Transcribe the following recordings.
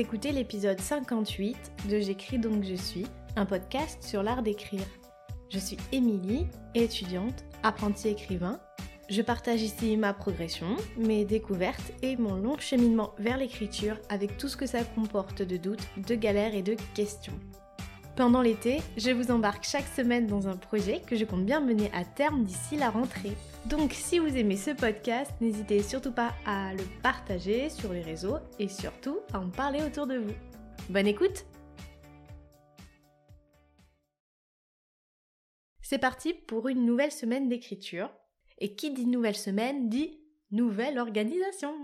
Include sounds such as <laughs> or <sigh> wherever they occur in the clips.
Écoutez l'épisode 58 de J'écris donc je suis, un podcast sur l'art d'écrire. Je suis Émilie, étudiante, apprentie écrivain. Je partage ici ma progression, mes découvertes et mon long cheminement vers l'écriture avec tout ce que ça comporte de doutes, de galères et de questions. Pendant l'été, je vous embarque chaque semaine dans un projet que je compte bien mener à terme d'ici la rentrée. Donc si vous aimez ce podcast, n'hésitez surtout pas à le partager sur les réseaux et surtout à en parler autour de vous. Bonne écoute C'est parti pour une nouvelle semaine d'écriture. Et qui dit nouvelle semaine dit nouvelle organisation.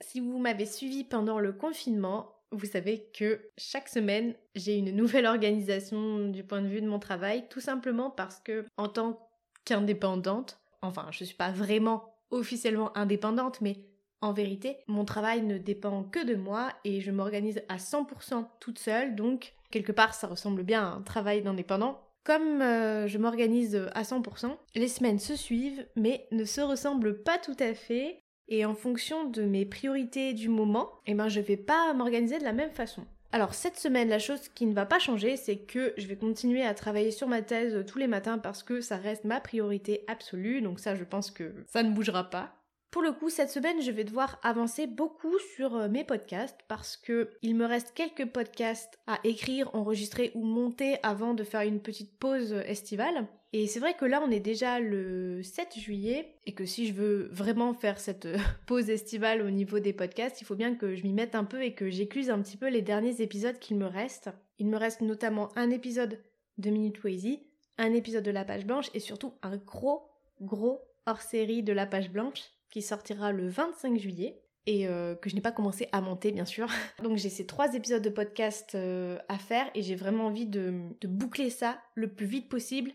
Si vous m'avez suivi pendant le confinement, vous savez que chaque semaine, j'ai une nouvelle organisation du point de vue de mon travail, tout simplement parce que, en tant qu'indépendante, enfin, je ne suis pas vraiment officiellement indépendante, mais en vérité, mon travail ne dépend que de moi et je m'organise à 100% toute seule, donc quelque part, ça ressemble bien à un travail d'indépendant. Comme euh, je m'organise à 100%, les semaines se suivent, mais ne se ressemblent pas tout à fait. Et en fonction de mes priorités du moment, eh ben je vais pas m'organiser de la même façon. Alors cette semaine, la chose qui ne va pas changer, c'est que je vais continuer à travailler sur ma thèse tous les matins parce que ça reste ma priorité absolue, donc ça je pense que ça ne bougera pas. Pour le coup, cette semaine, je vais devoir avancer beaucoup sur euh, mes podcasts parce que il me reste quelques podcasts à écrire, enregistrer ou monter avant de faire une petite pause estivale. Et c'est vrai que là, on est déjà le 7 juillet et que si je veux vraiment faire cette <laughs> pause estivale au niveau des podcasts, il faut bien que je m'y mette un peu et que j'écluse un petit peu les derniers épisodes qu'il me reste. Il me reste notamment un épisode de Minute Wazy, un épisode de La Page Blanche et surtout un gros, gros hors-série de La Page Blanche qui sortira le 25 juillet et euh, que je n'ai pas commencé à monter bien sûr. <laughs> Donc j'ai ces trois épisodes de podcast euh, à faire et j'ai vraiment envie de, boucler ça le plus vite possible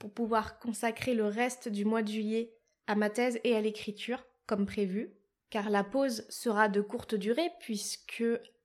pour pouvoir consacrer le reste du mois de juillet à ma thèse et à l'écriture comme prévu. Car la pause sera de courte durée puisque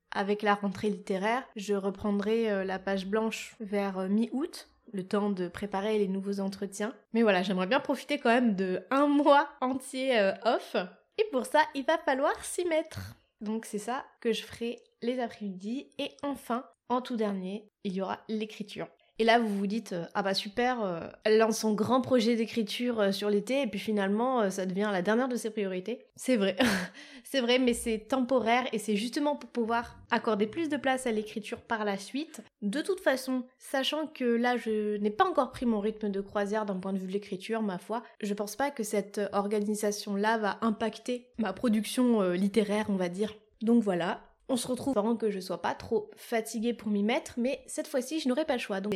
avec la rentrée littéraire, je reprendrai euh, la page blanche vers mi-août le temps de préparer les nouveaux entretiens. Mais voilà, j'aimerais bien profiter quand même de un <laughs> mois entier euh, off. Et pour ça, il va falloir s'y mettre. Donc c'est ça que je ferai les après-midi. Et enfin, en tout dernier, il y aura l'écriture. Et là, vous vous dites, euh, ah bah super, euh, elle lance son grand projet d'écriture euh, sur l'été, et puis finalement, ça devient la dernière de ses priorités. C'est vrai, <laughs> c'est vrai, mais c'est temporaire, et c'est justement pour pouvoir accorder plus de place à l'écriture par la suite. De toute façon, sachant que là, je n'ai pas encore pris mon rythme de croisière d'un point de vue de l'écriture, ma foi, je pense pas que cette organisation-là va impacter ma production littéraire, on va dire. Donc voilà, on se retrouve avant que je sois pas trop fatiguée pour m'y mettre, mais cette fois-ci, je n'aurai pas le choix. Donc,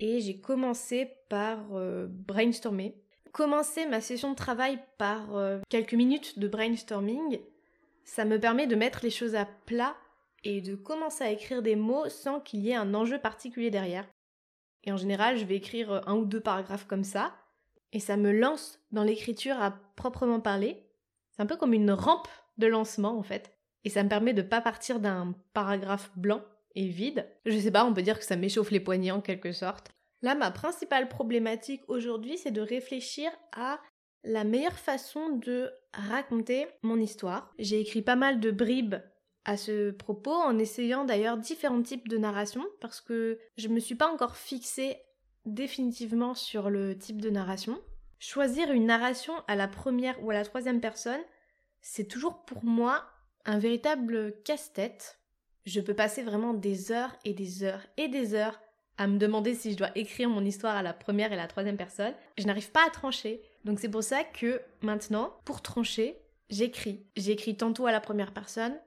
et j'ai commencé par euh, brainstormer. Commencer ma session de travail par euh, quelques minutes de brainstorming, ça me permet de mettre les choses à plat et de commencer à écrire des mots sans qu'il y ait un enjeu particulier derrière. Et en général, je vais écrire euh, un ou deux paragraphes comme ça, et ça me lance dans l'écriture à proprement parler. C'est un peu comme une rampe de lancement en fait. Et ça me permet de pas partir d'un paragraphe blanc et vide. Je sais pas, on peut dire que ça m'échauffe les poignets en quelque sorte. Là, ma principale problématique aujourd'hui, c'est de réfléchir à la meilleure façon de raconter mon histoire. J'ai écrit pas mal de bribes à ce propos en essayant d'ailleurs différents types de narration parce que je me suis pas encore fixée définitivement sur le type de narration. Choisir une narration à la première ou à la troisième personne, c'est toujours pour moi un véritable casse-tête. Je peux passer vraiment des heures et des heures et des heures à me demander si je dois écrire mon histoire à la première et la troisième personne. Je n'arrive pas à trancher. Donc c'est pour ça que maintenant, pour trancher, j'écris. J'écris tantôt à la première personne,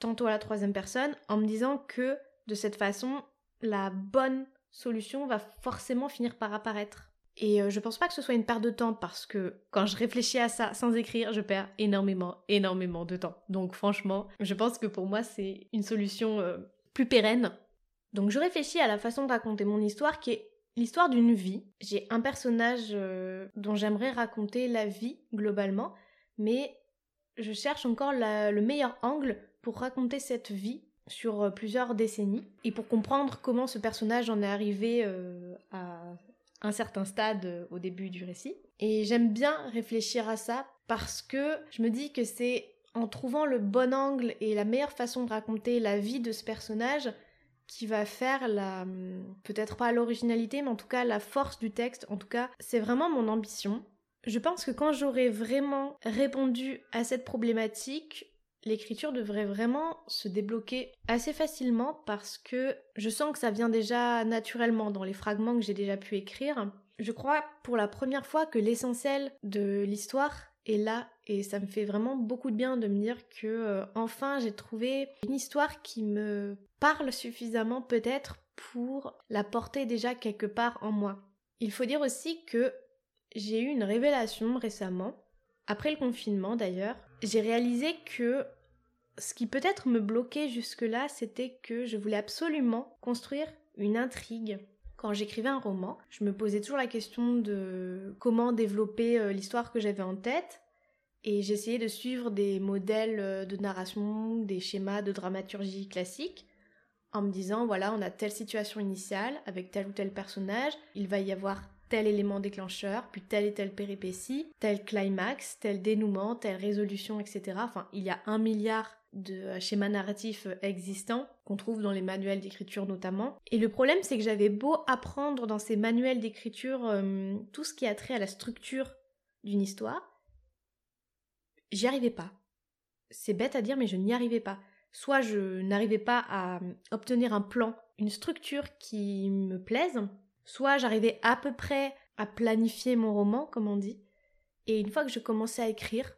tantôt à la troisième personne, en me disant que de cette façon, la bonne solution va forcément finir par apparaître. Et euh, je pense pas que ce soit une perte de temps parce que quand je réfléchis à ça sans écrire, je perds énormément, énormément de temps. Donc franchement, je pense que pour moi c'est une solution euh, plus pérenne. Donc je réfléchis à la façon de raconter mon histoire qui est l'histoire d'une vie. J'ai un personnage euh, dont j'aimerais raconter la vie globalement, mais je cherche encore le meilleur angle pour raconter cette vie sur plusieurs décennies et pour comprendre comment ce personnage en est arrivé à certain stade euh, au début du récit. Et j'aime bien réfléchir à ça parce que je me dis que c'est en trouvant le bon angle et la meilleure façon de raconter la vie de ce personnage qui va faire la peut-être pas l'originalité mais en tout cas la force du texte en tout cas c'est vraiment mon ambition je pense que quand j'aurai vraiment répondu à cette problématique l'écriture devrait vraiment se débloquer assez facilement parce que je sens que ça vient déjà naturellement dans les fragments que j'ai déjà pu écrire. Je crois pour la première fois que l'essentiel de l'histoire est là et ça me fait vraiment beaucoup de bien de me dire que euh, enfin j'ai trouvé une histoire qui me parle suffisamment peut-être pour la porter déjà quelque part en moi. Il faut dire aussi que j'ai eu une révélation récemment, après le confinement d'ailleurs. J'ai réalisé que ce qui peut-être me bloquait jusque-là, c'était que je voulais absolument construire une intrigue. Quand j'écrivais un roman, je me posais toujours la question de comment développer euh, l'histoire que j'avais en tête. Et j'essayais de suivre des modèles euh, de narration, des schémas de dramaturgie classiques, en me disant, voilà, on a telle situation initiale avec tel ou tel personnage, il va y avoir tel élément déclencheur, puis telle et telle péripétie, tel climax, tel dénouement, telle résolution, etc. Enfin, il y a un milliard de euh, schémas narratifs euh, existants qu'on trouve dans les manuels d'écriture notamment. Et le problème c'est que j'avais beau apprendre dans ces manuels d'écriture euh, tout ce qui a trait à la structure d'une histoire, j'y arrivais pas. C'est bête à dire mais je n'y arrivais pas. Soit je n'arrivais pas à obtenir un plan, une structure qui me plaise, soit j'arrivais à peu près à planifier mon roman comme on dit, et une fois que je commençais à écrire,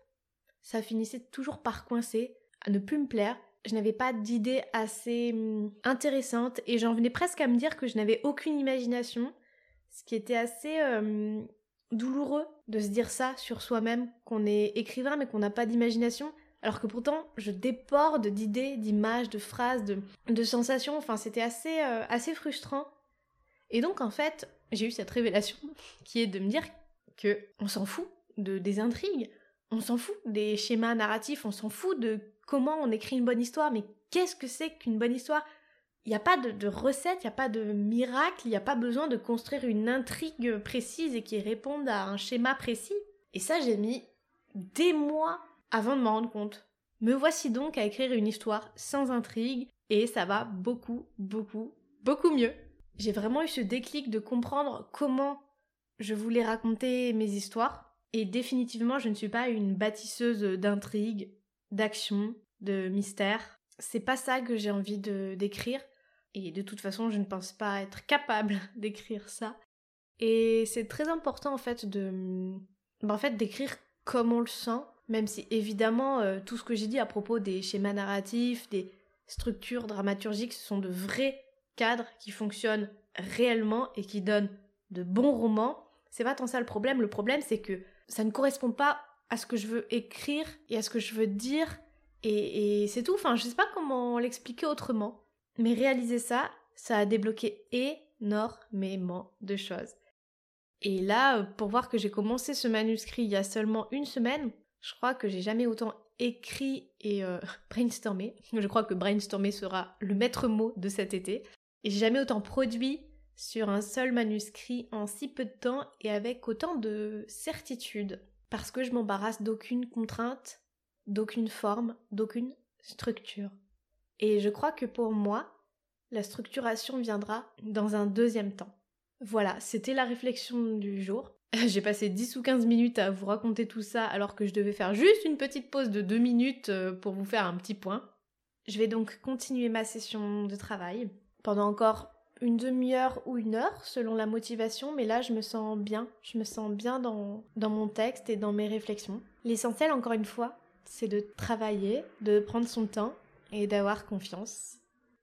ça finissait toujours par coincer à ne plus me plaire. Je n'avais pas d'idées assez hum, intéressantes et j'en venais presque à me dire que je n'avais aucune imagination, ce qui était assez hum, douloureux de se dire ça sur soi-même, qu'on est écrivain mais qu'on n'a pas d'imagination, alors que pourtant je déborde d'idées, d'images, de phrases, de, sensations, enfin c'était assez, euh, assez frustrant. Et donc en fait, j'ai eu cette révélation qui est de me dire que on s'en fout de, des intrigues, on s'en fout des schémas narratifs, on s'en fout de comment on écrit une bonne histoire, mais qu'est-ce que c'est qu'une bonne histoire? Il n'y a pas de, recette, il n'y a pas de miracle, il n'y a pas besoin de construire une intrigue précise et qui réponde à un schéma précis. Et ça, j'ai mis des mois avant de m'en rendre compte. Me voici donc à écrire une histoire sans intrigue, et ça va beaucoup, beaucoup, beaucoup mieux. J'ai vraiment eu ce déclic de comprendre comment je voulais raconter mes histoires, et définitivement je ne suis pas une bâtisseuse d'intrigues, d'action, de mystère. C'est pas ça que j'ai envie de d'écrire et de toute façon, je ne pense pas être capable <laughs> d'écrire ça. Et c'est très important en fait de bah, en fait d'écrire comme on le sent, même si évidemment euh, tout ce que j'ai dit à propos des schémas narratifs, des structures dramaturgiques, ce sont de vrais cadres qui fonctionnent réellement et qui donnent de bons romans. C'est pas tant ça le problème, le problème c'est que ça ne correspond pas à ce que je veux écrire et à ce que je veux dire. Et, c'est tout. Enfin, je sais pas comment l'expliquer autrement. Mais réaliser ça, ça a débloqué énormément de choses. Et là, pour voir que j'ai commencé ce manuscrit il y a seulement une semaine, je crois que j'ai jamais autant écrit et euh, <laughs> brainstormé. Je crois que brainstormer sera le maître mot de cet été. J'ai jamais autant produit sur un seul manuscrit en si peu de temps et avec autant de certitude parce que je m'embarrasse d'aucune contrainte, d'aucune forme, d'aucune structure. Et je crois que pour moi, la structuration viendra dans un deuxième temps. Voilà, c'était la réflexion du jour. <laughs> J'ai passé 10 ou 15 minutes à vous raconter tout ça alors que je devais faire juste une petite pause de 2 minutes euh, pour vous faire un petit point. Je vais donc continuer ma session de travail pendant encore une demi-heure ou une heure selon la motivation, mais là je me sens bien, je me sens bien dans, dans mon texte et dans mes réflexions. L'essentiel, encore une fois, c'est de travailler, de prendre son temps et d'avoir confiance.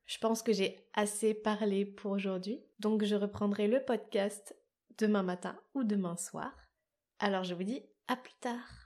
Je pense que j'ai assez parlé pour aujourd'hui, donc je reprendrai le podcast demain matin ou demain soir. Alors je vous dis à plus tard.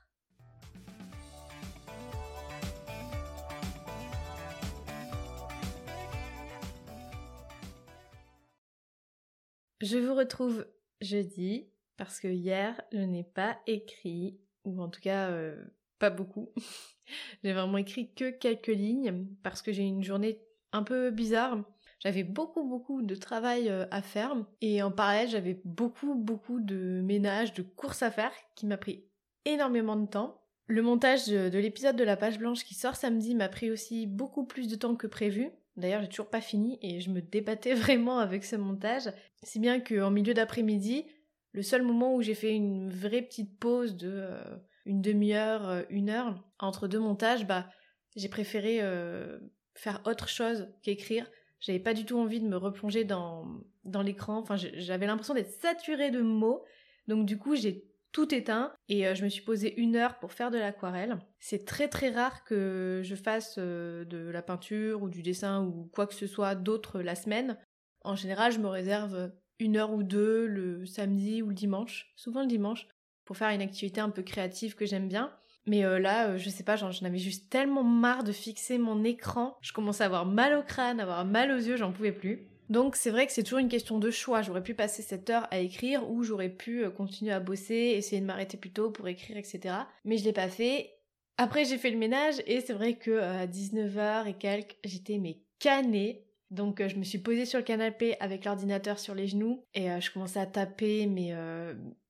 Je vous retrouve jeudi parce que hier je n'ai pas écrit, ou en tout cas euh, pas beaucoup. <laughs> j'ai vraiment écrit que quelques lignes parce que j'ai une journée un peu bizarre. J'avais beaucoup beaucoup de travail euh, à faire et en parallèle j'avais beaucoup beaucoup de ménage, de courses à faire qui m'a pris énormément de temps. Le montage de l'épisode de la page blanche qui sort samedi m'a pris aussi beaucoup plus de temps que prévu. D'ailleurs, j'ai toujours pas fini et je me débattais <laughs> vraiment avec ce montage. Si bien qu'en milieu d'après-midi, le seul moment où j'ai fait une vraie petite pause de euh, une demi-heure, euh, une heure entre deux montages, bah j'ai préféré euh, faire autre chose qu'écrire. J'avais pas du tout envie de me replonger dans, dans l'écran. Enfin, j'avais l'impression d'être saturée de mots. Donc du coup, j'ai tout éteint et je me suis posé une heure pour faire de l'aquarelle. C'est très très rare que je fasse de la peinture ou du dessin ou quoi que ce soit d'autre la semaine. En général, je me réserve une heure ou deux le samedi ou le dimanche, souvent le dimanche, pour faire une activité un peu créative que j'aime bien. Mais euh, là, euh, je sais pas, j'en avais juste tellement marre de fixer mon écran. Je commençais à avoir mal au crâne, à avoir mal aux yeux, j'en pouvais plus. Donc c'est vrai que c'est toujours une question de choix. J'aurais pu passer cette heure à écrire ou j'aurais pu euh, continuer à bosser, essayer de m'arrêter plus tôt pour écrire, etc. Mais je l'ai pas fait. Après j'ai fait le ménage et c'est vrai que à 19h et quelques, j'étais mais canée. Donc je me suis posée sur le canapé avec l'ordinateur sur les genoux et je commençais à taper mais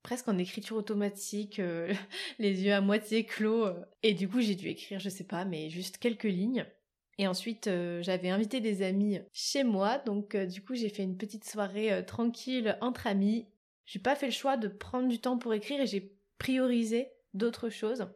presque en écriture automatique, euh, <laughs> les yeux à moitié clos. Euh. et du coup, j'ai dû écrire, je sais pas, mais juste quelques lignes. Et ensuite, euh, j'avais invité des amis chez moi, donc du coup, j'ai fait une petite soirée tranquille entre amis. J'ai pas fait le choix de prendre du temps pour écrire et j'ai priorisé d'autres choses.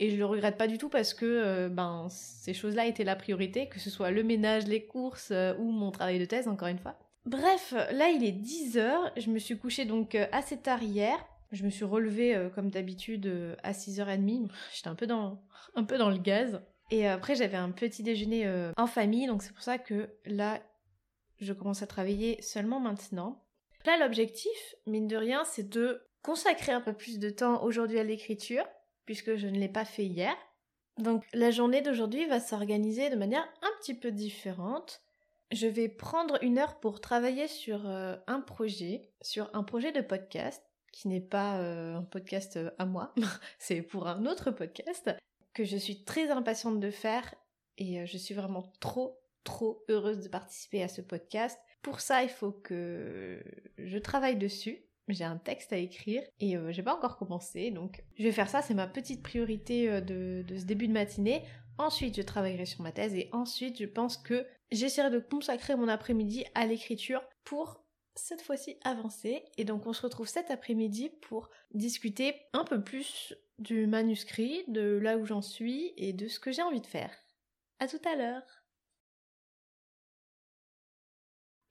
Et je le regrette pas du tout parce que ben ces choses-là étaient la priorité, que ce soit le ménage, les courses ou mon travail de thèse, encore une fois. Bref, là il est 10h, je me suis couchée donc assez tard hier. Je me suis relevée euh, comme d'habitude euh, à 6h30. J'étais un peu dans un peu dans le gaz. Et après j'avais un petit déjeuner euh, en famille, donc c'est pour ça que là je commence à travailler seulement maintenant. Là l'objectif, mine de rien, c'est de consacrer un peu plus de temps aujourd'hui à l'écriture, puisque je ne l'ai pas fait hier. Donc la journée d'aujourd'hui va s'organiser de manière un petit peu différente. Je vais prendre une heure pour travailler sur un projet, sur un projet de podcast qui n'est pas euh, un podcast euh, à moi, <laughs> c'est pour un autre podcast, que je suis très impatiente de faire et euh, je suis vraiment trop, trop heureuse de participer à ce podcast. Pour ça, il faut que je travaille dessus. J'ai un texte à écrire et j'ai pas encore commencé, donc je vais faire ça, c'est ma petite priorité de, de ce début de matinée. Ensuite, je travaillerai sur ma thèse et ensuite, je pense que j'essaierai de consacrer mon après-midi à l'écriture pour cette fois-ci avancé et donc on se retrouve cet après-midi pour discuter un peu plus du manuscrit, de là où j'en suis et de ce que j'ai envie de faire. À tout à l'heure.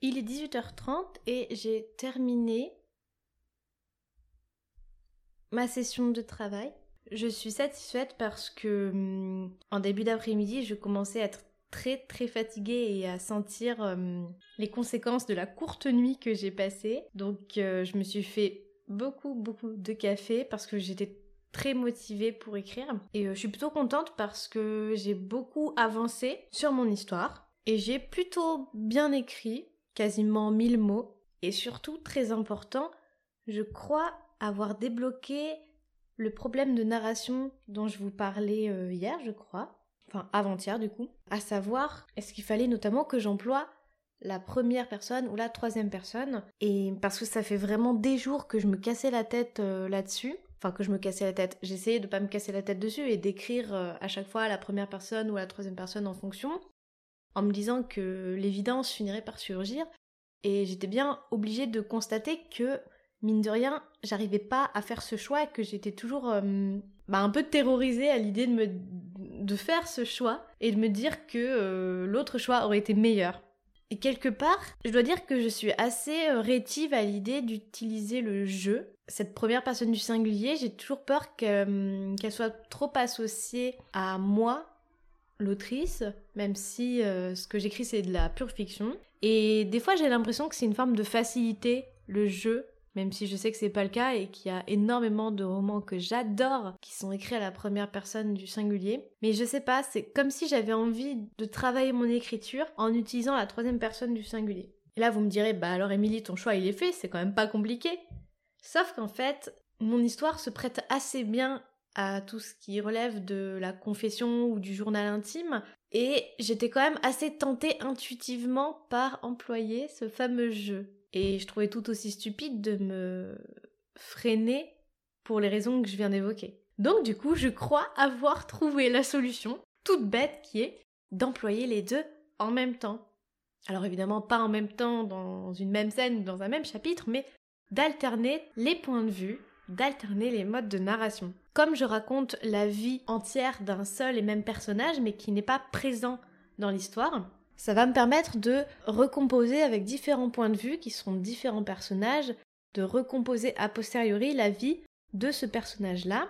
Il est 18h30 et j'ai terminé ma session de travail. Je suis satisfaite parce que hum, en début d'après-midi, je commençais à être très très fatiguée et à sentir euh, les conséquences de la courte nuit que j'ai passée. Donc euh, je me suis fait beaucoup beaucoup de café parce que j'étais très motivée pour écrire. Et euh, je suis plutôt contente parce que j'ai beaucoup avancé sur mon histoire et j'ai plutôt bien écrit, quasiment 1000 mots. Et surtout très important, je crois avoir débloqué le problème de narration dont je vous parlais hier, je crois enfin avant-hier du coup, à savoir est-ce qu'il fallait notamment que j'emploie la première personne ou la troisième personne? Et parce que ça fait vraiment des jours que je me cassais la tête euh, là-dessus. Enfin que je me cassais la tête. J'essayais de pas me casser la tête dessus et d'écrire euh, à chaque fois la première personne ou la troisième personne en fonction en me disant que l'évidence finirait par surgir. Et j'étais bien obligée de constater que mine de rien j'arrivais pas à faire ce choix et que j'étais toujours euh, bah, un peu terrorisée à l'idée de me de faire ce choix et de me dire que euh, l'autre choix aurait été meilleur. Et quelque part, je dois dire que je suis assez euh, rétive à l'idée d'utiliser le jeu. Cette première personne du singulier, j'ai toujours peur hum, qu'elle soit trop associée à moi, l'autrice, même si euh, ce que j'écris c'est de la pure fiction. Et des fois j'ai l'impression que c'est une forme de facilité, le jeu, même si je sais que c'est pas le cas et qu'il y a énormément de romans que j'adore qui sont écrits à la première personne du singulier. Mais je sais pas, c'est comme si j'avais envie de travailler mon écriture en utilisant la troisième personne du singulier. Et là, vous me direz, bah alors Émilie, ton choix il est fait, c'est quand même pas compliqué. Sauf qu'en fait, mon histoire se prête assez bien à tout ce qui relève de la confession ou du journal intime, et j'étais quand même assez tentée intuitivement par employer ce fameux jeu. Et je trouvais tout aussi stupide de me freiner pour les raisons que je viens d'évoquer. Donc du coup, je crois avoir trouvé la solution, toute bête, qui est d'employer les deux en même temps. Alors évidemment pas en même temps dans une même scène dans un même chapitre, mais d'alterner les points de vue, d'alterner les modes de narration. Comme je raconte la vie entière d'un seul et même personnage, mais qui n'est pas présent dans l'histoire, ça va me permettre de recomposer avec différents points de vue qui sont différents personnages, de recomposer a posteriori la vie de ce personnage-là.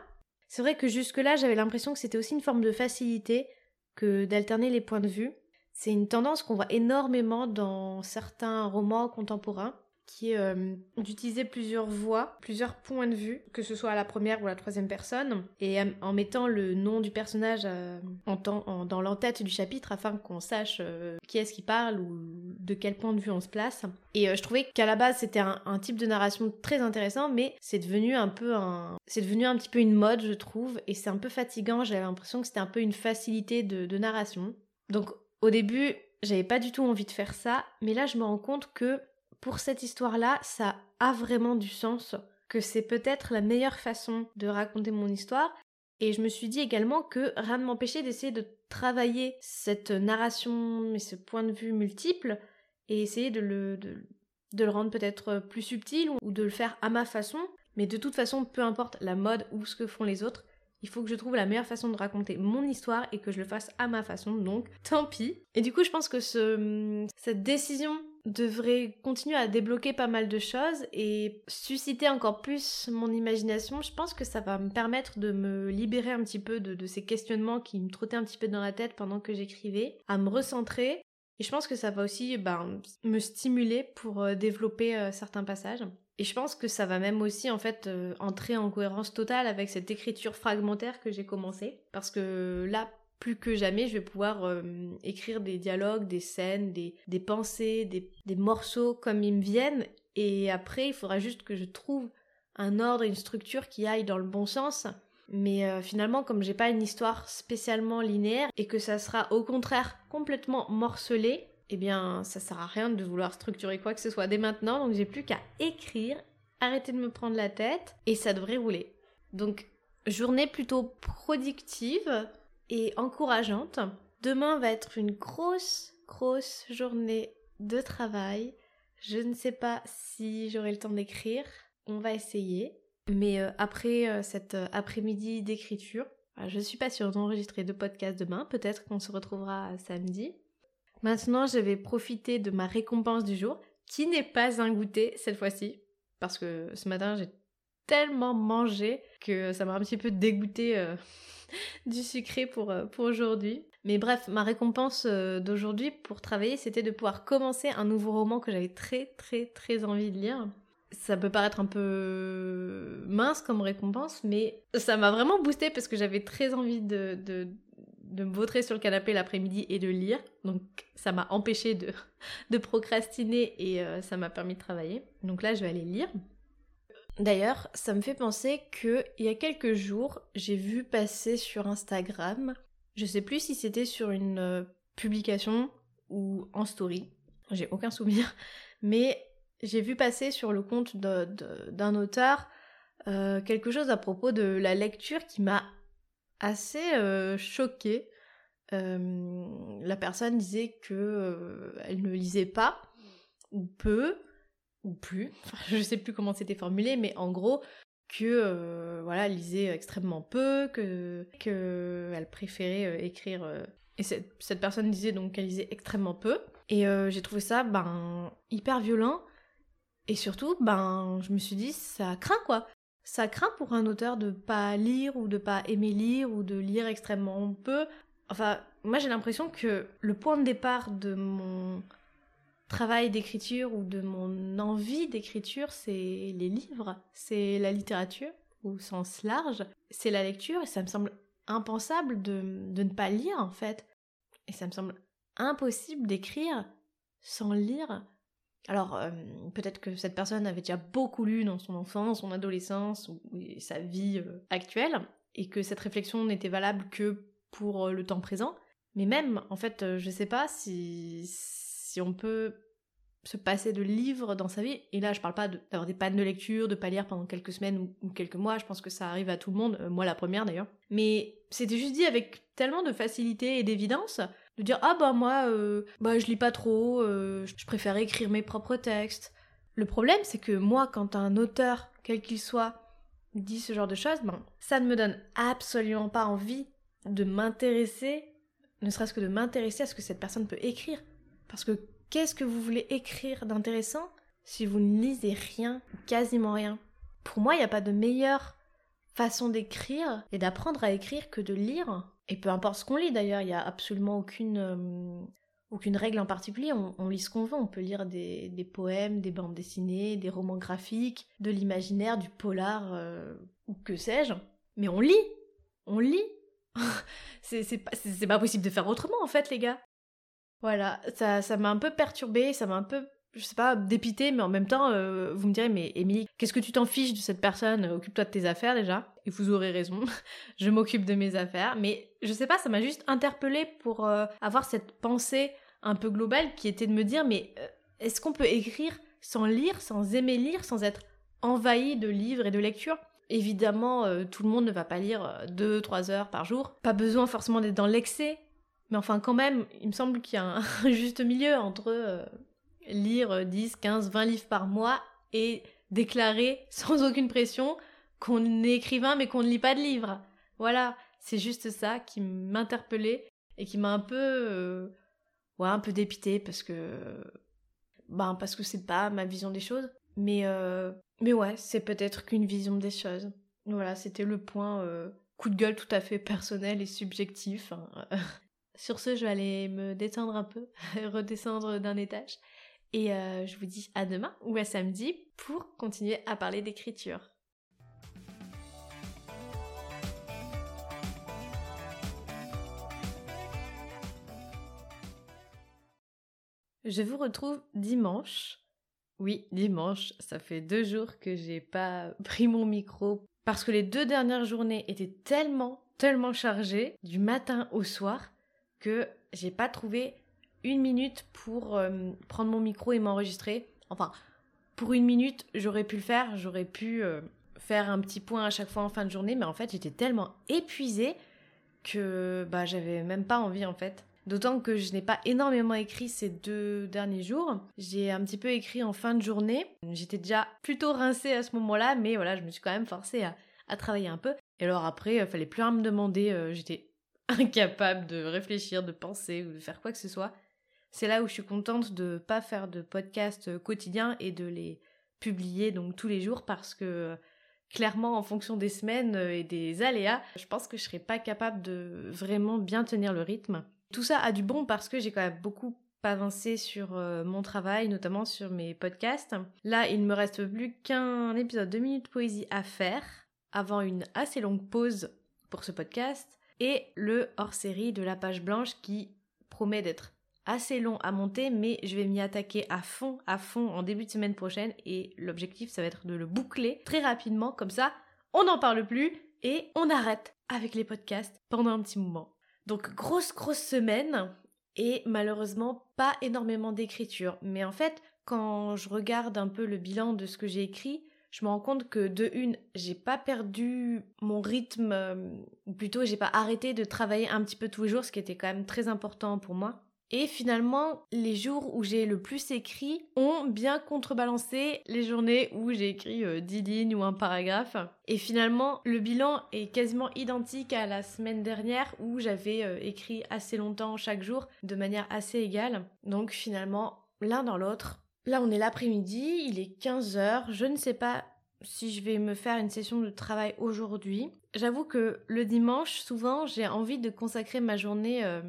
C'est vrai que jusque-là, j'avais l'impression que c'était aussi une forme de facilité que d'alterner les points de vue. C'est une tendance qu'on voit énormément dans certains romans contemporains qui est euh, d'utiliser plusieurs voix, plusieurs points de vue, que ce soit à la première ou à la troisième personne, et en mettant le nom du personnage euh, dans l'entête du chapitre afin qu'on sache euh, qui est-ce qui parle ou de quel point de vue on se place. Et je trouvais qu'à la base c'était un, type de narration très intéressant, mais c'est devenu un peu un, c'est devenu un petit peu une mode, je trouve, et c'est un peu fatigant. J'avais l'impression que c'était un peu une facilité de, de narration. Donc au début, j'avais pas du tout envie de faire ça, mais là je me rends compte que pour cette histoire-là, ça a vraiment du sens, que c'est peut-être la meilleure façon de raconter mon histoire. Et je me suis dit également que rien ne m'empêchait d'essayer de travailler cette narration et ce point de vue multiple et essayer de le, de, le rendre peut-être plus subtil ou de le faire à ma façon. Mais de toute façon, peu importe la mode ou ce que font les autres, il faut que je trouve la meilleure façon de raconter mon histoire et que je le fasse à ma façon, donc tant pis. Et du coup, je pense que ce, cette décision devrait continuer à débloquer pas mal de choses et susciter encore plus mon imagination. Je pense que ça va me permettre de me libérer un petit peu de, ces questionnements qui me trottaient un petit peu dans la tête pendant que j'écrivais, à me recentrer. Et je pense que ça va aussi ben, me stimuler pour euh, développer euh, certains passages. Et je pense que ça va même aussi en fait euh, entrer en cohérence totale avec cette écriture fragmentaire que j'ai commencé. Parce que là, plus que jamais, je vais pouvoir euh, écrire des dialogues, des scènes, des, des pensées, des, des, morceaux comme ils me viennent. Et après, il faudra juste que je trouve un ordre une structure qui aillent dans le bon sens. Mais euh, finalement, comme j'ai pas une histoire spécialement linéaire et que ça sera au contraire complètement morcelé, eh bien, ça sert à rien de vouloir structurer quoi que ce soit dès maintenant. Donc, j'ai plus qu'à écrire, arrêter de me prendre la tête et ça devrait rouler. Donc, journée plutôt productive et encourageante. Demain va être une grosse, grosse journée de travail. Je ne sais pas si j'aurai le temps d'écrire. On va essayer. Mais euh, après euh, cet euh, après-midi d'écriture, je suis pas sûre d'enregistrer de podcast demain. Peut-être qu'on se retrouvera samedi. Maintenant, je vais profiter de ma récompense du jour, qui n'est pas un goûter cette fois-ci. Parce que ce matin, j'ai tellement mangé que ça m'a un petit peu dégoûté <laughs> du sucré pour, euh, pour aujourd'hui. Mais bref, ma récompense euh, d'aujourd'hui pour travailler, c'était de pouvoir commencer un nouveau roman que j'avais très très très envie de lire. Ça peut paraître un peu mince comme récompense, mais ça m'a vraiment boosté parce que j'avais très envie de, de, me vautrer sur le canapé l'après-midi et de lire. Donc ça m'a empêché de, <laughs> de procrastiner et euh, ça m'a permis de travailler. Donc là, je vais aller lire. D'ailleurs, ça me fait penser que il y a quelques jours, j'ai vu passer sur Instagram, je sais plus si c'était sur une euh, publication ou en story, j'ai aucun souvenir, <laughs> mais j'ai vu passer sur le compte d'un auteur euh, quelque chose à propos de la lecture qui m'a assez euh, choquée. la personne disait que elle ne lisait pas ou peu plus, <laughs> je sais plus comment c'était formulé, mais en gros que euh, voilà, elle lisait extrêmement peu, que que elle préférait euh, écrire euh, et cette, cette, personne disait donc qu'elle lisait extrêmement peu et j'ai trouvé ça ben hyper violent et surtout ben je me suis dit ça craint quoi. Ça craint pour un auteur de pas lire ou de pas aimer lire ou de lire extrêmement peu. Enfin, moi j'ai l'impression que le point de départ de mon travail d'écriture ou de mon envie d'écriture, c'est les livres, c'est la littérature au sens large, c'est la lecture et ça me semble impensable de, de ne pas lire en fait. Et ça me semble impossible d'écrire sans lire. Alors euh, peut-être que cette personne avait déjà beaucoup lu dans son enfance, son adolescence ou sa vie euh, actuelle et que cette réflexion n'était valable que pour euh, le temps présent. Mais même, en fait, je sais pas si si on peut se passer de livres dans sa vie. Et là, je parle pas d'avoir des pannes de lecture, de pas lire pendant quelques semaines ou, quelques mois. Je pense que ça arrive à tout le monde, euh, moi la première d'ailleurs. Mais c'était juste dit avec tellement de facilité et d'évidence de dire ah bah moi euh, bah je lis pas trop, euh, je préfère écrire mes propres textes. Le problème c'est que moi quand un auteur quel qu'il soit dit ce genre de choses, ben ça ne me donne absolument pas envie de m'intéresser, ne serait-ce que de m'intéresser à ce que cette personne peut écrire. Parce que qu'est-ce que vous voulez écrire d'intéressant si vous ne lisez rien, quasiment rien? Pour moi, il n'y a pas de meilleure façon d'écrire et d'apprendre à écrire que de lire. Et peu importe ce qu'on lit d'ailleurs, il n'y a absolument aucune, euh, aucune règle en particulier. On, lit ce qu'on veut, on peut lire des, poèmes, des bandes dessinées, des romans graphiques, de l'imaginaire, du polar, euh, ou que sais-je. Mais on lit On lit <laughs> c'est pas, pas possible de faire autrement en fait les gars. Voilà, ça ça m'a un peu perturbé, ça m'a un peu je sais pas, dépité, mais en même temps, euh, vous me direz, mais Émilie, qu'est-ce que tu t'en fiches de cette personne? Occupe-toi de tes affaires déjà. Et vous aurez raison, <laughs> je m'occupe de mes affaires. Mais je sais pas, ça m'a juste interpellée pour euh, avoir cette pensée un peu globale qui était de me dire, mais euh, est-ce qu'on peut écrire sans lire, sans aimer lire, sans être envahi de livres et de lectures? Évidemment, tout le monde ne va pas lire 2-3 heures par jour. Pas besoin forcément d'être dans l'excès. Mais enfin, quand même, il me semble qu'il y a un <laughs> juste milieu entre lire 10, 15, 20 livres par mois et déclarer <laughs> sans aucune pression qu'on est écrivain mais qu'on ne lit pas de livres. Voilà, c'est juste ça qui m'interpellait et qui m'a un peu euh, ouais, un peu dépité parce que ben parce que c'est pas ma vision des choses, mais euh, mais ouais, c'est peut-être qu'une vision des choses. Voilà, c'était le point euh, coup de gueule tout à fait personnel et subjectif. Hein. <laughs> Sur ce, je vais aller me détendre un peu, <laughs> redescendre d'un étage. Et euh, je vous dis à demain ou à samedi pour continuer à parler d'écriture. Je vous retrouve dimanche. Oui, dimanche, ça fait deux jours que j'ai pas <laughs> pris mon micro parce que les deux dernières journées étaient tellement, tellement chargées du matin au soir que j'ai pas trouvé une minute pour euh, prendre mon micro et m'enregistrer. Enfin, pour une minute, j'aurais pu le faire, j'aurais pu euh, faire un petit point à chaque fois en fin de journée, mais en fait, j'étais tellement épuisée que bah, j'avais même pas envie en fait. D'autant que je n'ai pas énormément écrit ces deux derniers jours. J'ai un petit peu écrit en fin de journée. J'étais déjà plutôt rincée à ce moment-là, mais voilà, je me suis quand même forcée à, travailler un peu. Et alors après, il fallait plus rien me demander. Euh, j'étais <laughs> incapable de réfléchir, de penser ou de faire quoi que ce soit. C'est là où je suis contente de ne pas faire de podcast euh, quotidien et de les publier donc tous les jours parce que clairement en fonction des semaines euh, et des aléas, je pense que je serais pas capable de vraiment bien tenir le rythme. Tout ça a du bon parce que j'ai quand même beaucoup avancé sur euh, mon travail, notamment sur mes podcasts. Là, il ne me reste plus qu'un épisode de Minutes Poésie à faire avant une assez longue pause pour ce podcast et le hors-série de la page blanche qui promet d'être assez long à monter, mais je vais m'y attaquer à fond, à fond en début de semaine prochaine et l'objectif ça va être de le boucler très rapidement, comme ça on n'en parle plus et on arrête avec les podcasts pendant un petit moment. Donc grosse grosse semaine et malheureusement pas énormément d'écriture, mais en fait quand je regarde un peu le bilan de ce que j'ai écrit, je me rends compte que de une, j'ai pas perdu mon rythme, euh, ou plutôt j'ai pas arrêté de travailler un petit peu tous les jours, ce qui était quand même très important pour moi. Et finalement, les jours où j'ai le plus écrit ont bien contrebalancé les journées où j'ai écrit 10 euh, lignes ou un paragraphe. Et finalement, le bilan est quasiment identique à la semaine dernière où j'avais euh, écrit assez longtemps chaque jour de manière assez égale. Donc finalement, l'un dans l'autre. Là, on est l'après-midi, il est 15h, je ne sais pas si je vais me faire une session de travail aujourd'hui. J'avoue que le dimanche, souvent, j'ai envie de consacrer ma journée euh,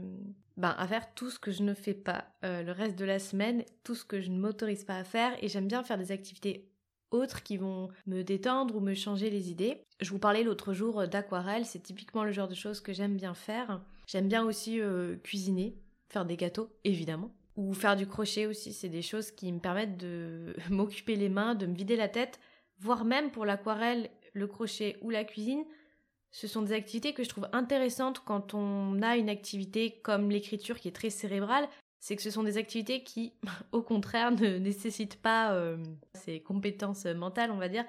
ben, à faire tout ce que je ne fais pas euh, le reste de la semaine, tout ce que je ne m'autorise pas à faire, et j'aime bien faire des activités autres qui vont me détendre ou me changer les idées. Je vous parlais l'autre jour d'aquarelle, c'est typiquement le genre de choses que j'aime bien faire. J'aime bien aussi euh, cuisiner, faire des gâteaux, évidemment. Ou faire du crochet aussi, c'est des choses qui me permettent de <laughs> m'occuper les mains, de me vider la tête, voire même pour l'aquarelle, le crochet ou la cuisine, ce sont des activités que je trouve intéressantes quand on a une activité comme l'écriture qui est très cérébrale, c'est que ce sont des activités qui, <laughs> au contraire, ne <laughs> nécessitent pas euh, ces compétences mentales, on va dire.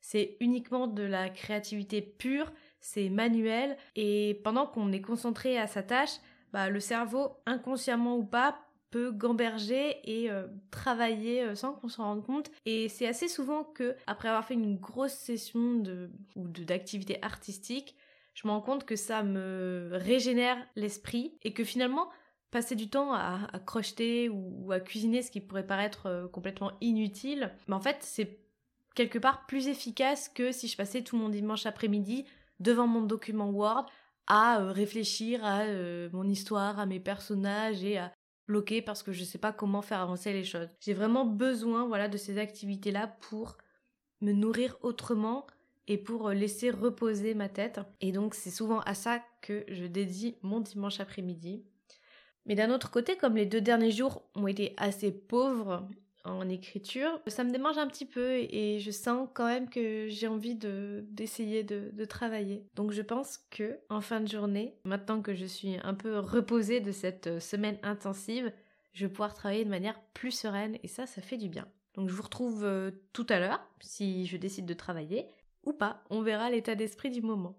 C'est uniquement de la créativité pure, c'est manuel, et pendant qu'on est concentré à sa tâche, bah, le cerveau, inconsciemment ou pas, peut gamberger et euh, travailler euh, sans qu'on s'en rende compte. Et c'est assez souvent que, après avoir fait une grosse session de, ou d'activité artistique, je me rends compte que ça me régénère l'esprit et que finalement, passer du temps à, crocheter ou, à cuisiner, ce qui pourrait paraître euh, complètement inutile, mais en fait, c'est quelque part plus efficace que si je passais tout mon dimanche après-midi devant mon document Word à réfléchir à mon histoire, à mes personnages et à bloquée parce que je sais pas comment faire avancer les choses. J'ai vraiment besoin voilà de ces activités là pour me nourrir autrement et pour euh, laisser reposer ma tête. Et donc c'est souvent à ça que je dédie mon dimanche après-midi. Mais d'un autre côté, comme les deux derniers jours ont été assez pauvres en écriture, ça me démange un petit peu et je sens quand même que j'ai envie de d'essayer de, de, travailler. Donc je pense que en fin de journée, maintenant que je suis un peu reposée de cette euh, semaine intensive, je vais pouvoir travailler de manière plus sereine et ça, ça fait du bien. Donc je vous retrouve euh, tout à l'heure si je décide de travailler ou pas. On verra l'état d'esprit du moment.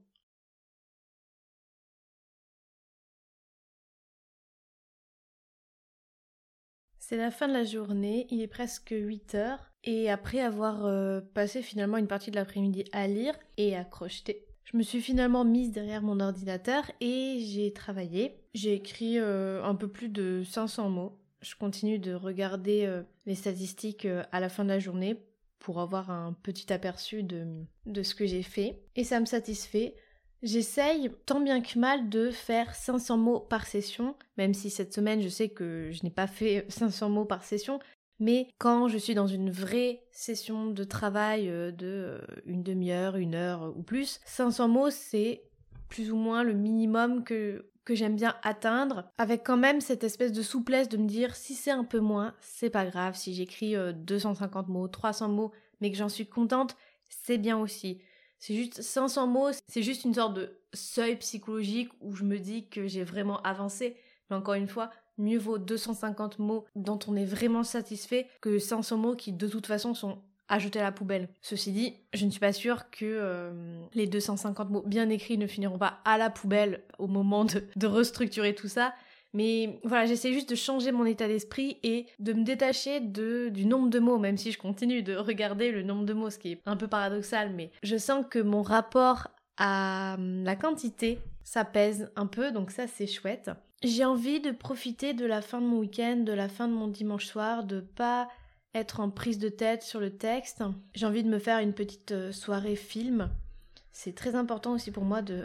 C'est la fin de la journée, il est presque 8 heures, et après avoir euh, passé finalement une partie de l'après-midi à lire et à crocheter, je me suis finalement mise derrière mon ordinateur et j'ai travaillé. J'ai écrit euh, un peu plus de 500 mots. Je continue de regarder euh, les statistiques à la fin de la journée pour avoir un petit aperçu de, de ce que j'ai fait. Et ça me satisfait. J'essaye tant bien que mal de faire 500 mots par session, même si cette semaine je sais que je n'ai pas fait <laughs> 500 mots par session, mais quand je suis dans une vraie session de travail euh, de euh, une demi-heure, une heure ou plus, 500 mots c'est plus ou moins le minimum que que j'aime bien atteindre, avec quand même cette espèce de souplesse de me dire si c'est un peu moins, c'est pas grave, si j'écris 250 euh, mots, 300 mots, mais que j'en suis contente, c'est bien aussi. C'est juste 500 mots, c'est juste une sorte de seuil psychologique où je me dis que j'ai vraiment avancé. Mais encore une fois, mieux vaut 250 mots dont on est vraiment satisfait que 500 mots qui de toute façon sont ajoutés à la poubelle. Ceci dit, je ne suis pas sûre que euh, les 250 mots bien écrits ne finiront pas à la poubelle au moment de restructurer tout ça. Mais voilà, j'essaie juste de changer mon état d'esprit et de me détacher de, du nombre de mots, même si je continue de regarder le nombre de mots, ce qui est un peu paradoxal, mais je sens que mon rapport à hum, la quantité, ça pèse un peu, donc ça c'est chouette. J'ai envie de profiter de la fin de mon week-end, de la fin de mon dimanche soir, de pas être en prise de tête sur le texte. J'ai envie de me faire une petite euh, soirée film. C'est très important aussi pour moi de,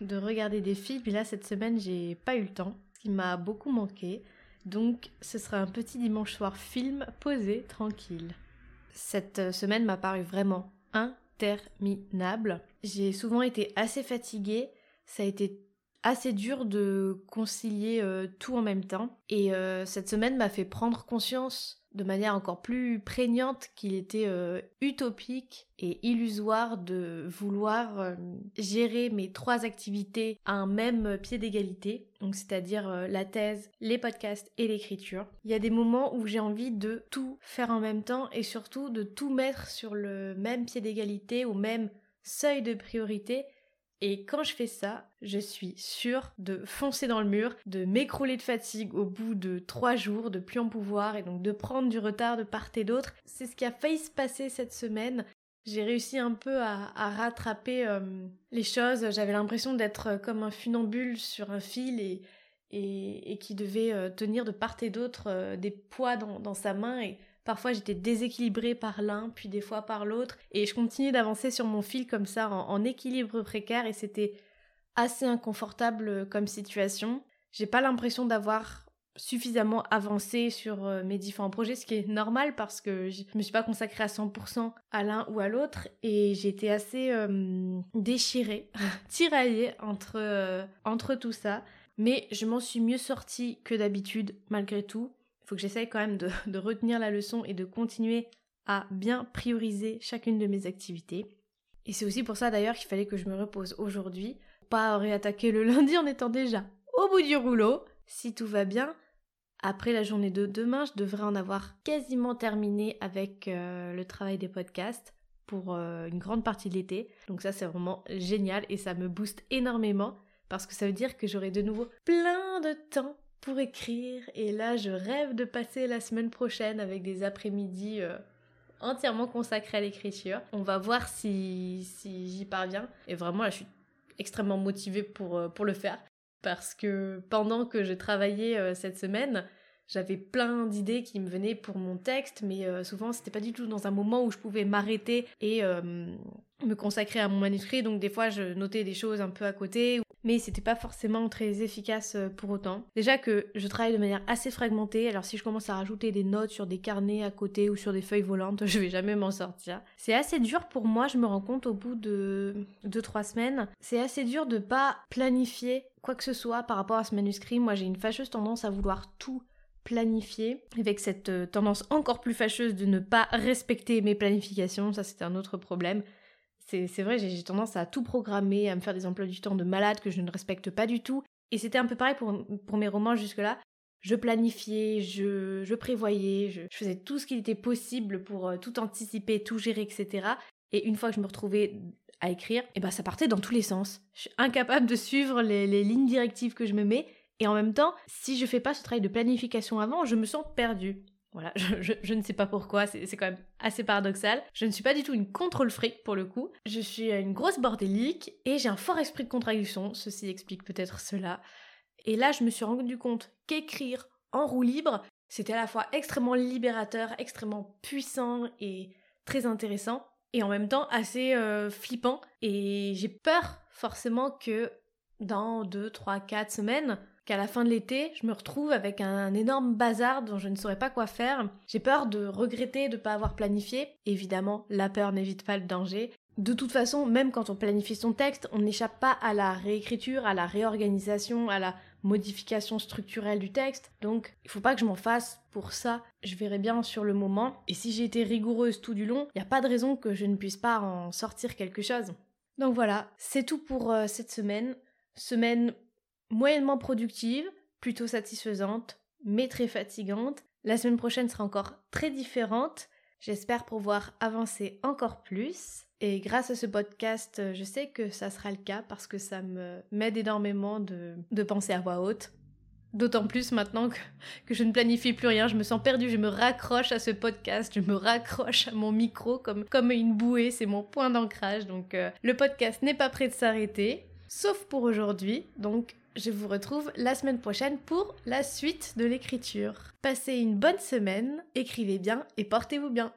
de regarder des films, et là cette semaine j'ai pas eu le temps m'a beaucoup manqué. Donc ce sera un petit dimanche soir film posé, tranquille. Cette euh, semaine m'a paru vraiment interminable. J'ai souvent été assez fatiguée. Ça a été assez dur de concilier euh, tout en même temps. Et euh, cette semaine m'a fait prendre conscience de manière encore plus prégnante qu'il était euh, utopique et illusoire de vouloir euh, gérer mes trois activités à un même pied d'égalité, c'est-à-dire euh, la thèse, les podcasts et l'écriture. Il y a des moments où j'ai envie de tout faire en même temps et surtout de tout mettre sur le même pied d'égalité, au même seuil de priorité et quand je fais ça, je suis sûre de foncer dans le mur, de m'écrouler de fatigue au bout de trois jours, de plus en pouvoir et donc de prendre du retard de part et d'autre. C'est ce qui a failli se passer cette semaine. J'ai réussi un peu à, rattraper euh, les choses. J'avais l'impression d'être comme un funambule sur un fil et, qui devait euh, tenir de part et d'autre euh, des poids dans, sa main Parfois j'étais déséquilibrée par l'un, puis des fois par l'autre, et je continuais d'avancer sur mon fil comme ça en, équilibre précaire, et c'était assez inconfortable comme situation. J'ai pas l'impression d'avoir suffisamment avancé sur euh, mes différents projets, ce qui est normal parce que je me suis pas consacrée à 100% à l'un ou à l'autre et j'étais assez euh, déchirée, <laughs> tiraillée entre, euh, entre tout ça. Mais je m'en suis mieux sortie que d'habitude malgré tout. Il faut que j'essaye quand même <laughs> de, retenir la leçon et de continuer à bien prioriser chacune de mes activités. Et c'est aussi pour ça d'ailleurs qu'il fallait que je me repose aujourd'hui, pas réattaquer le <laughs> lundi en étant déjà au bout du rouleau. Si tout va bien, Après la journée de demain, je devrais en avoir quasiment terminé avec euh, le travail des podcasts pour euh, une grande partie de l'été. Donc ça c'est vraiment génial et ça me booste énormément parce que ça veut dire que j'aurai de nouveau plein de temps pour écrire. Et là je rêve de passer la semaine prochaine avec des après-midi euh, entièrement consacrés à l'écriture. On va voir si, si j'y parviens. Et vraiment là je suis extrêmement motivée pour, euh, pour le faire. Parce que pendant que je travaillais euh, cette semaine, j'avais plein d'idées qui me venaient pour mon texte, mais souvent c'était pas du tout dans un moment où je pouvais m'arrêter et me consacrer à mon manuscrit, donc des fois je notais des choses un peu à côté mais c'était pas forcément très efficace euh, pour autant. Déjà que je travaille de manière assez fragmentée, alors si je commence à rajouter des notes sur des carnets à côté ou sur des feuilles volantes, <laughs> je vais jamais m'en sortir. C'est assez dur pour moi, je me rends compte au bout de 2-3 semaines, c'est assez dur de pas planifier quoi que ce soit par rapport à ce manuscrit. Moi j'ai une fâcheuse tendance à vouloir tout planifier, avec cette euh, tendance encore plus fâcheuse de ne pas respecter mes planifications, ça c'est un autre problème. C'est vrai, j'ai tendance à tout programmer, à me faire des emplois du temps de malade que je ne respecte pas du tout. Et c'était un peu pareil pour, pour mes romans jusque-là. Je planifiais, je, je prévoyais, je, faisais tout ce qu'il était possible pour euh, tout anticiper, tout gérer, etc. Et une fois que je me retrouvais à écrire, et eh ben ça partait dans tous les sens. Je suis incapable de suivre les, les lignes directives que je me mets. Et en même temps, si je fais pas ce travail de planification avant, je me sens perdue. Voilà, <laughs> je, ne sais pas pourquoi, c'est quand même assez paradoxal. Je ne suis pas du tout une contrôle fric pour le coup. Je suis une grosse bordélique et j'ai un fort esprit de contradiction. Ceci explique peut-être cela. Et là, je me suis rendu compte qu'écrire en roue libre, c'était à la fois extrêmement libérateur, extrêmement puissant et très intéressant, et en même temps assez euh, flippant. Et j'ai peur forcément que dans 2, 3, 4 semaines, qu'à la fin de l'été, je me retrouve avec un énorme bazar dont je ne saurais pas quoi faire. J'ai peur de regretter de ne pas avoir planifié. Évidemment, la peur n'évite pas le danger. De toute façon, même quand on planifie son texte, on n'échappe pas à la réécriture, à la réorganisation, à la modification structurelle du texte. Donc, il faut pas que je m'en fasse pour ça. Je verrai bien sur le moment. Et si j'ai été rigoureuse tout du long, il n'y a pas de raison que je ne puisse pas en sortir quelque chose. Donc voilà, c'est tout pour euh, cette semaine. Semaine moyennement productive, plutôt satisfaisante, mais très fatigante. La semaine prochaine sera encore très différente. J'espère pouvoir avancer encore plus. Et grâce à ce podcast, je sais que ça sera le cas parce que ça me m'aide énormément de, de, penser à voix haute. D'autant plus maintenant que, que, je ne planifie plus rien, je me sens perdue, je me raccroche à ce podcast, je me raccroche à mon micro comme, comme une bouée, c'est mon point d'ancrage. Donc euh, le podcast n'est pas prêt de s'arrêter, sauf pour aujourd'hui. Donc je vous retrouve la semaine prochaine pour la suite de l'écriture. Passez une bonne semaine, écrivez bien et portez-vous bien.